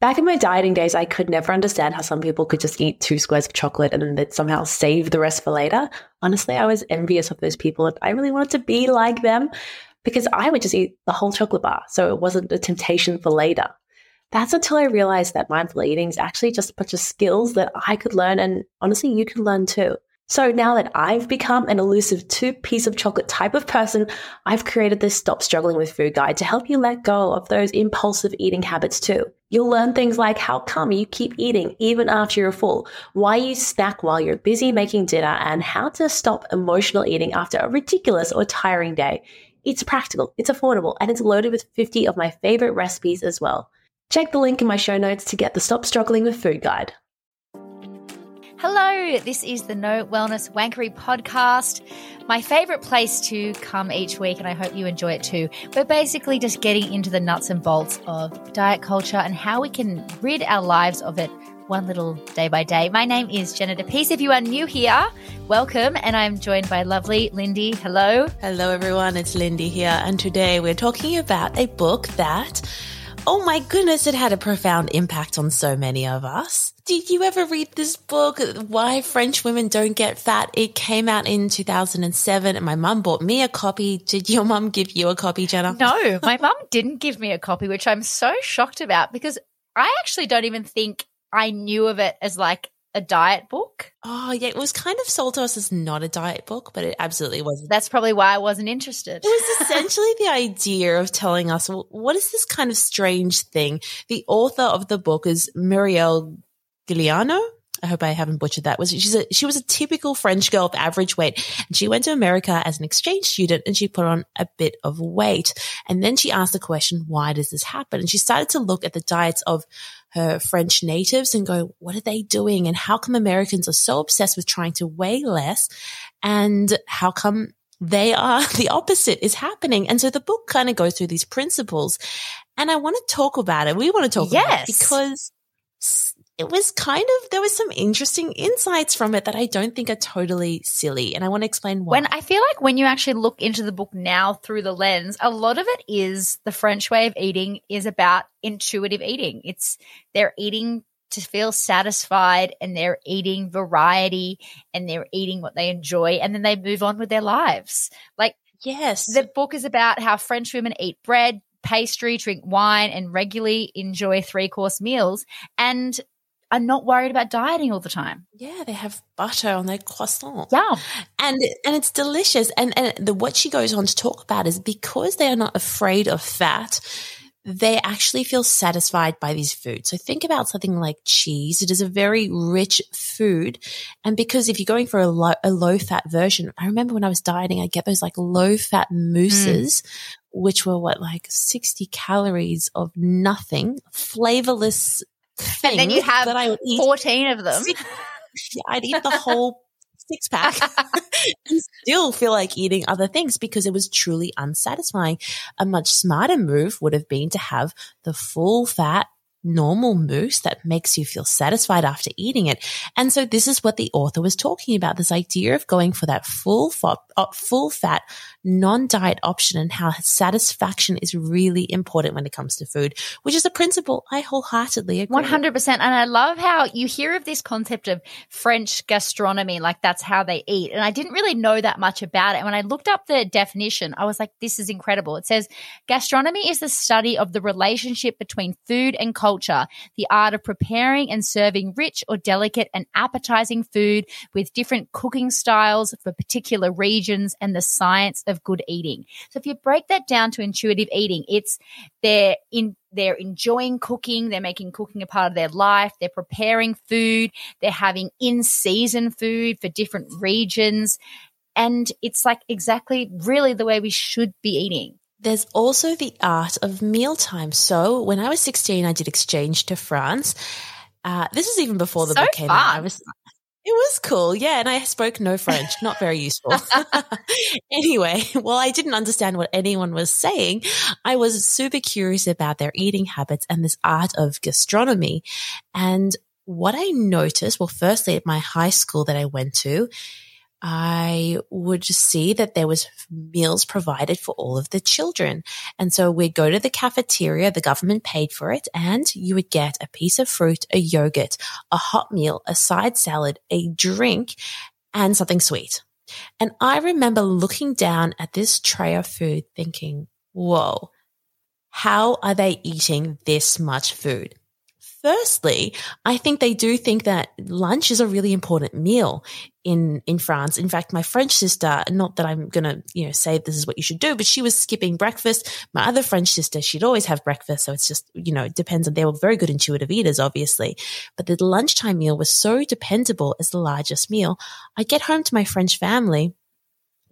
Back in my dieting days, I could never understand how some people could just eat two squares of chocolate and then they'd somehow save the rest for later. Honestly, I was envious of those people and I really wanted to be like them because I would just eat the whole chocolate bar. So it wasn't a temptation for later. That's until I realized that mindful eating is actually just a bunch of skills that I could learn and honestly, you can learn too. So now that I've become an elusive two piece of chocolate type of person, I've created this Stop Struggling with Food guide to help you let go of those impulsive eating habits too. You'll learn things like how come you keep eating even after you're full, why you snack while you're busy making dinner, and how to stop emotional eating after a ridiculous or tiring day. It's practical, it's affordable, and it's loaded with 50 of my favorite recipes as well. Check the link in my show notes to get the Stop Struggling with Food guide. Hello, this is the No Wellness Wankery podcast. My favorite place to come each week, and I hope you enjoy it too. We're basically just getting into the nuts and bolts of diet culture and how we can rid our lives of it one little day by day. My name is Jenna DePeace. If you are new here, welcome. And I'm joined by lovely Lindy. Hello. Hello, everyone. It's Lindy here. And today we're talking about a book that Oh my goodness, it had a profound impact on so many of us. Did you ever read this book, Why French Women Don't Get Fat? It came out in 2007 and my mum bought me a copy. Did your mum give you a copy, Jenna? No, my mum didn't give me a copy, which I'm so shocked about because I actually don't even think I knew of it as like a diet book. Oh, yeah. It was kind of sold to us as not a diet book, but it absolutely wasn't. That's probably why I wasn't interested. It was essentially the idea of telling us, well, what is this kind of strange thing? The author of the book is Muriel Guiliano. I hope I haven't butchered that. Was she's a, she was a typical French girl of average weight, and she went to America as an exchange student, and she put on a bit of weight. And then she asked the question, "Why does this happen?" And she started to look at the diets of her French natives and go, "What are they doing? And how come Americans are so obsessed with trying to weigh less? And how come?" They are the opposite is happening. And so the book kind of goes through these principles and I want to talk about it. We want to talk yes. about it because it was kind of there was some interesting insights from it that I don't think are totally silly, and I want to explain why. When I feel like when you actually look into the book now through the lens, a lot of it is the French way of eating is about intuitive eating. It's they're eating to feel satisfied and they're eating variety and they're eating what they enjoy and then they move on with their lives. Like yes, the book is about how French women eat bread, pastry, drink wine, and regularly enjoy three course meals. And are not worried about dieting all the time. Yeah, they have butter on their croissant. Yeah. And and it's delicious. And and the what she goes on to talk about is because they are not afraid of fat, they actually feel satisfied by these foods. So think about something like cheese. It is a very rich food. And because if you're going for a low, a low fat version, I remember when I was dieting, I get those like low fat mousses, mm. which were what, like 60 calories of nothing, flavorless and then you have that I would eat 14 of them. I'd eat the whole six pack and still feel like eating other things because it was truly unsatisfying. A much smarter move would have been to have the full fat normal mousse that makes you feel satisfied after eating it. And so this is what the author was talking about, this idea of going for that full fat, uh, full fat, non-diet option and how satisfaction is really important when it comes to food, which is a principle I wholeheartedly agree. 100%. And I love how you hear of this concept of French gastronomy, like that's how they eat. And I didn't really know that much about it. And when I looked up the definition, I was like, this is incredible. It says gastronomy is the study of the relationship between food and culture, the art of preparing and serving rich or delicate and appetizing food with different cooking styles for particular regions and the science of good eating. So if you break that down to intuitive eating, it's they're in they're enjoying cooking, they're making cooking a part of their life, they're preparing food, they're having in season food for different regions. And it's like exactly really the way we should be eating. There's also the art of mealtime. So when I was 16, I did exchange to France. Uh, this is even before the so book came fun. out. I was it was cool. Yeah. And I spoke no French, not very useful. anyway, while I didn't understand what anyone was saying, I was super curious about their eating habits and this art of gastronomy. And what I noticed, well, firstly, at my high school that I went to, I would see that there was meals provided for all of the children. And so we'd go to the cafeteria, the government paid for it, and you would get a piece of fruit, a yogurt, a hot meal, a side salad, a drink, and something sweet. And I remember looking down at this tray of food thinking, whoa, how are they eating this much food? Firstly, I think they do think that lunch is a really important meal in, in France. In fact, my French sister, not that I'm going to, you know, say this is what you should do, but she was skipping breakfast. My other French sister, she'd always have breakfast. So it's just, you know, it depends on, they were very good intuitive eaters, obviously, but the lunchtime meal was so dependable as the largest meal. I get home to my French family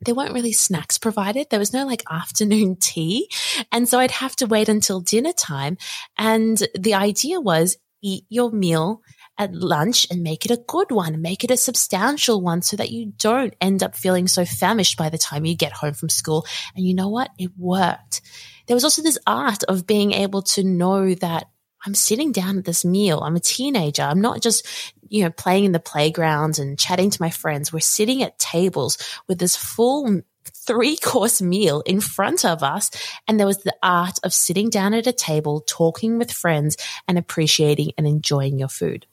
there weren't really snacks provided. There was no like afternoon tea. And so I'd have to wait until dinner time. And the idea was eat your meal at lunch and make it a good one, make it a substantial one so that you don't end up feeling so famished by the time you get home from school. And you know what? It worked. There was also this art of being able to know that I'm sitting down at this meal. I'm a teenager. I'm not just, you know, playing in the playground and chatting to my friends. We're sitting at tables with this full three course meal in front of us. And there was the art of sitting down at a table, talking with friends and appreciating and enjoying your food.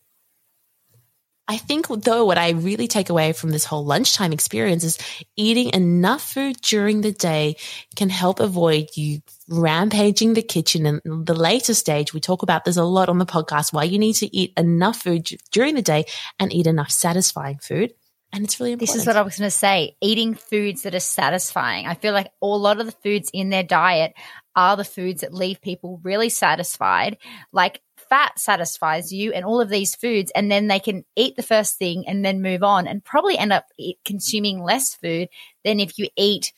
I think though what I really take away from this whole lunchtime experience is eating enough food during the day can help avoid you rampaging the kitchen. And the later stage, we talk about this a lot on the podcast, why you need to eat enough food during the day and eat enough satisfying food. And it's really important. This is what I was going to say. Eating foods that are satisfying. I feel like a lot of the foods in their diet are the foods that leave people really satisfied. Like fat satisfies you and all of these foods and then they can eat the first thing and then move on and probably end up consuming less food than if you eat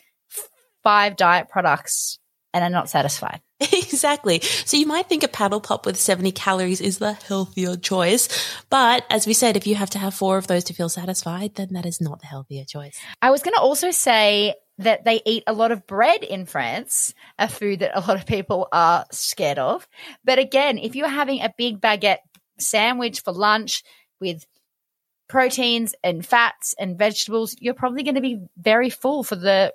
five diet products and are not satisfied. Exactly. So you might think a paddle pop with 70 calories is the healthier choice. But as we said, if you have to have four of those to feel satisfied, then that is not the healthier choice. I was going to also say that they eat a lot of bread in France, a food that a lot of people are scared of. But again, if you're having a big baguette sandwich for lunch with proteins and fats and vegetables, you're probably going to be very full for the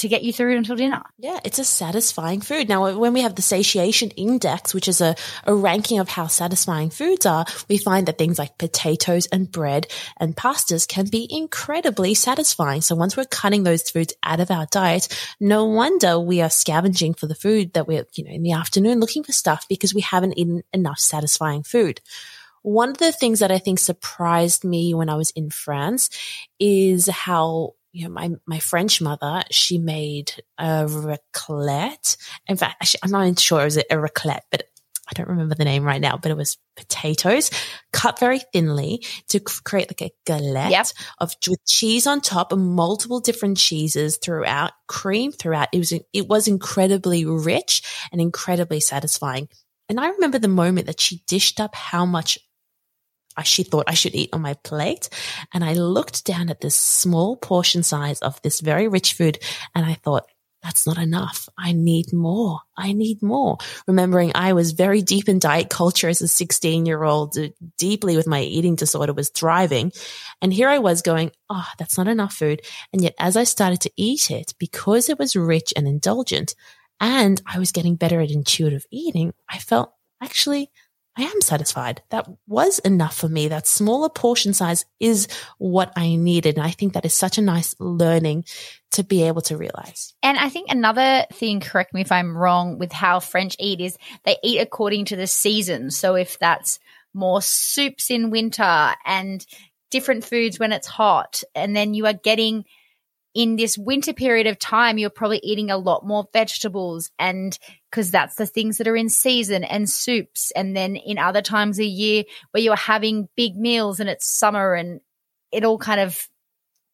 to get you through until dinner. Yeah, it's a satisfying food. Now, when we have the satiation index, which is a, a ranking of how satisfying foods are, we find that things like potatoes and bread and pastas can be incredibly satisfying. So once we're cutting those foods out of our diet, no wonder we are scavenging for the food that we're, you know, in the afternoon looking for stuff because we haven't eaten enough satisfying food. One of the things that I think surprised me when I was in France is how you know, my, my French mother, she made a raclette. In fact, actually, I'm not even sure it was a raclette, but I don't remember the name right now, but it was potatoes cut very thinly to create like a galette yep. of with cheese on top and multiple different cheeses throughout, cream throughout. It was, it was incredibly rich and incredibly satisfying. And I remember the moment that she dished up how much she thought I should eat on my plate. And I looked down at this small portion size of this very rich food and I thought, that's not enough. I need more. I need more. Remembering I was very deep in diet culture as a 16 year old, uh, deeply with my eating disorder was thriving. And here I was going, Oh, that's not enough food. And yet as I started to eat it, because it was rich and indulgent and I was getting better at intuitive eating, I felt actually I am satisfied. That was enough for me. That smaller portion size is what I needed. And I think that is such a nice learning to be able to realize. And I think another thing, correct me if I'm wrong, with how French eat is they eat according to the season. So if that's more soups in winter and different foods when it's hot, and then you are getting in this winter period of time, you're probably eating a lot more vegetables and because that's the things that are in season and soups. And then in other times of year where you're having big meals and it's summer and it all kind of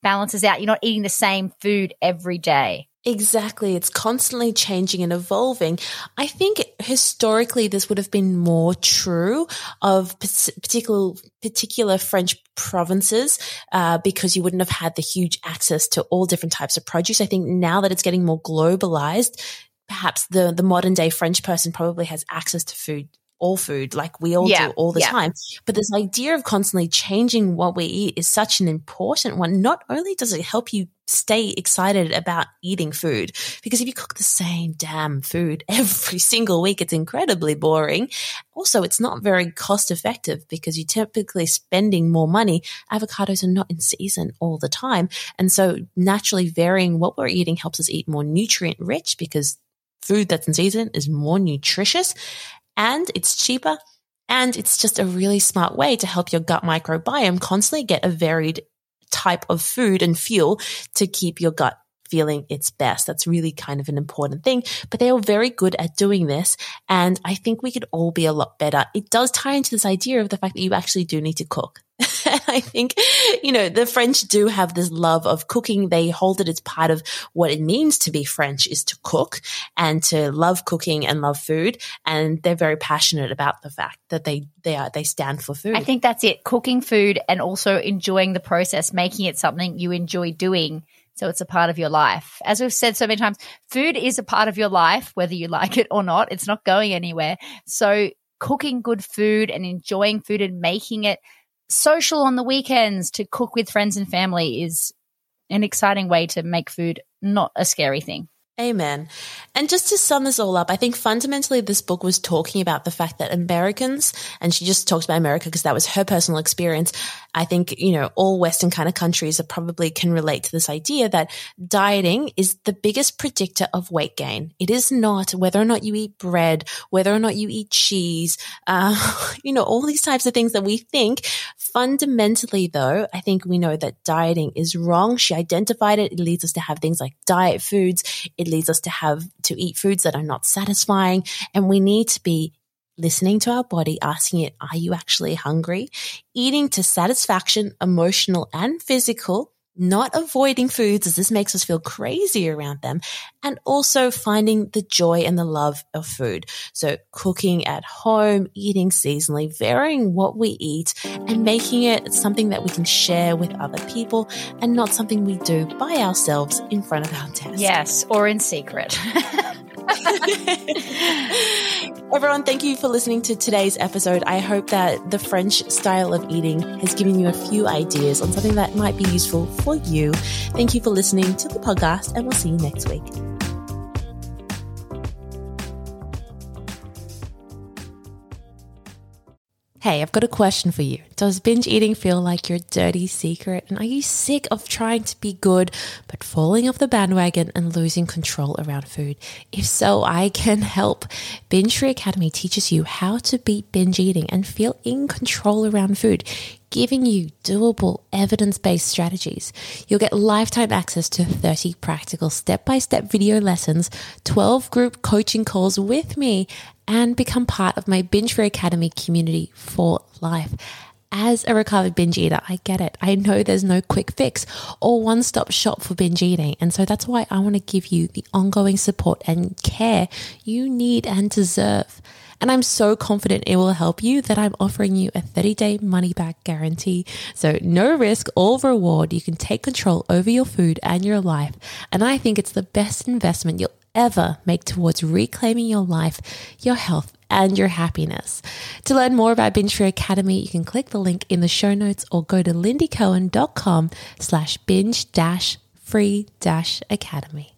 balances out. You're not eating the same food every day. Exactly. It's constantly changing and evolving. I think historically this would have been more true of particular, particular French provinces, uh, because you wouldn't have had the huge access to all different types of produce. I think now that it's getting more globalized, perhaps the, the modern day French person probably has access to food all food like we all Yeah, do all the yeah. time. But this idea of constantly changing what we eat is such an important one. Not only does it help you stay excited about eating food, because if you cook the same damn food every single week, it's incredibly boring. Also, it's not very cost effective because you're typically spending more money. Avocados are not in season all the time. And so naturally varying what we're eating helps us eat more nutrient rich because food that's in season is more nutritious and it's cheaper. And it's just a really smart way to help your gut microbiome constantly get a varied type of food and fuel to keep your gut feeling its best. That's really kind of an important thing, but they are very good at doing this. And I think we could all be a lot better. It does tie into this idea of the fact that you actually do need to cook. I think, you know, the French do have this love of cooking. They hold it as part of what it means to be French is to cook and to love cooking and love food. And they're very passionate about the fact that they, they are, they stand for food. I think that's it. Cooking food and also enjoying the process, making it something you enjoy doing. So it's a part of your life. As we've said so many times, food is a part of your life, whether you like it or not. It's not going anywhere. So cooking good food and enjoying food and making it social on the weekends to cook with friends and family is an exciting way to make food not a scary thing. Amen. And just to sum this all up, I think fundamentally this book was talking about the fact that Americans, and she just talked about America because that was her personal experience. I think, you know, all Western kind of countries are probably can relate to this idea that dieting is the biggest predictor of weight gain. It is not whether or not you eat bread, whether or not you eat cheese, uh, you know, all these types of things that we think. Fundamentally, though, I think we know that dieting is wrong. She identified it. It leads us to have things like diet foods. It leads us to have to eat foods that are not satisfying. And we need to be listening to our body, asking it, are you actually hungry? Eating to satisfaction, emotional and physical, not avoiding foods as this makes us feel crazy around them, and also finding the joy and the love of food. So cooking at home, eating seasonally, varying what we eat and making it something that we can share with other people and not something we do by ourselves in front of our desk. Yes, or in secret. Everyone, thank you for listening to today's episode. I hope that the French style of eating has given you a few ideas on something that might be useful for you. Thank you for listening to the podcast, and we'll see you next week. Hey, I've got a question for you. Does binge eating feel like your dirty secret? And are you sick of trying to be good, but falling off the bandwagon and losing control around food? If so, I can help. Binge Free Academy teaches you how to beat binge eating and feel in control around food giving you doable evidence based strategies. You'll get lifetime access to 30 practical step by step video lessons, 12 group coaching calls with me, and become part of my Binge Free Academy community for life. As a recovered binge eater, I get it. I know there's no quick fix or one stop shop for binge eating. And so that's why I want to give you the ongoing support and care you need and deserve. And I'm so confident it will help you that I'm offering you a 30 day money back guarantee. So no risk, all reward. You can take control over your food and your life. And I think it's the best investment you'll ever make towards reclaiming your life, your health, and your happiness. To learn more about Binge Free Academy, you can click the link in the show notes or go to lindycohen.com slash binge dash free dash academy.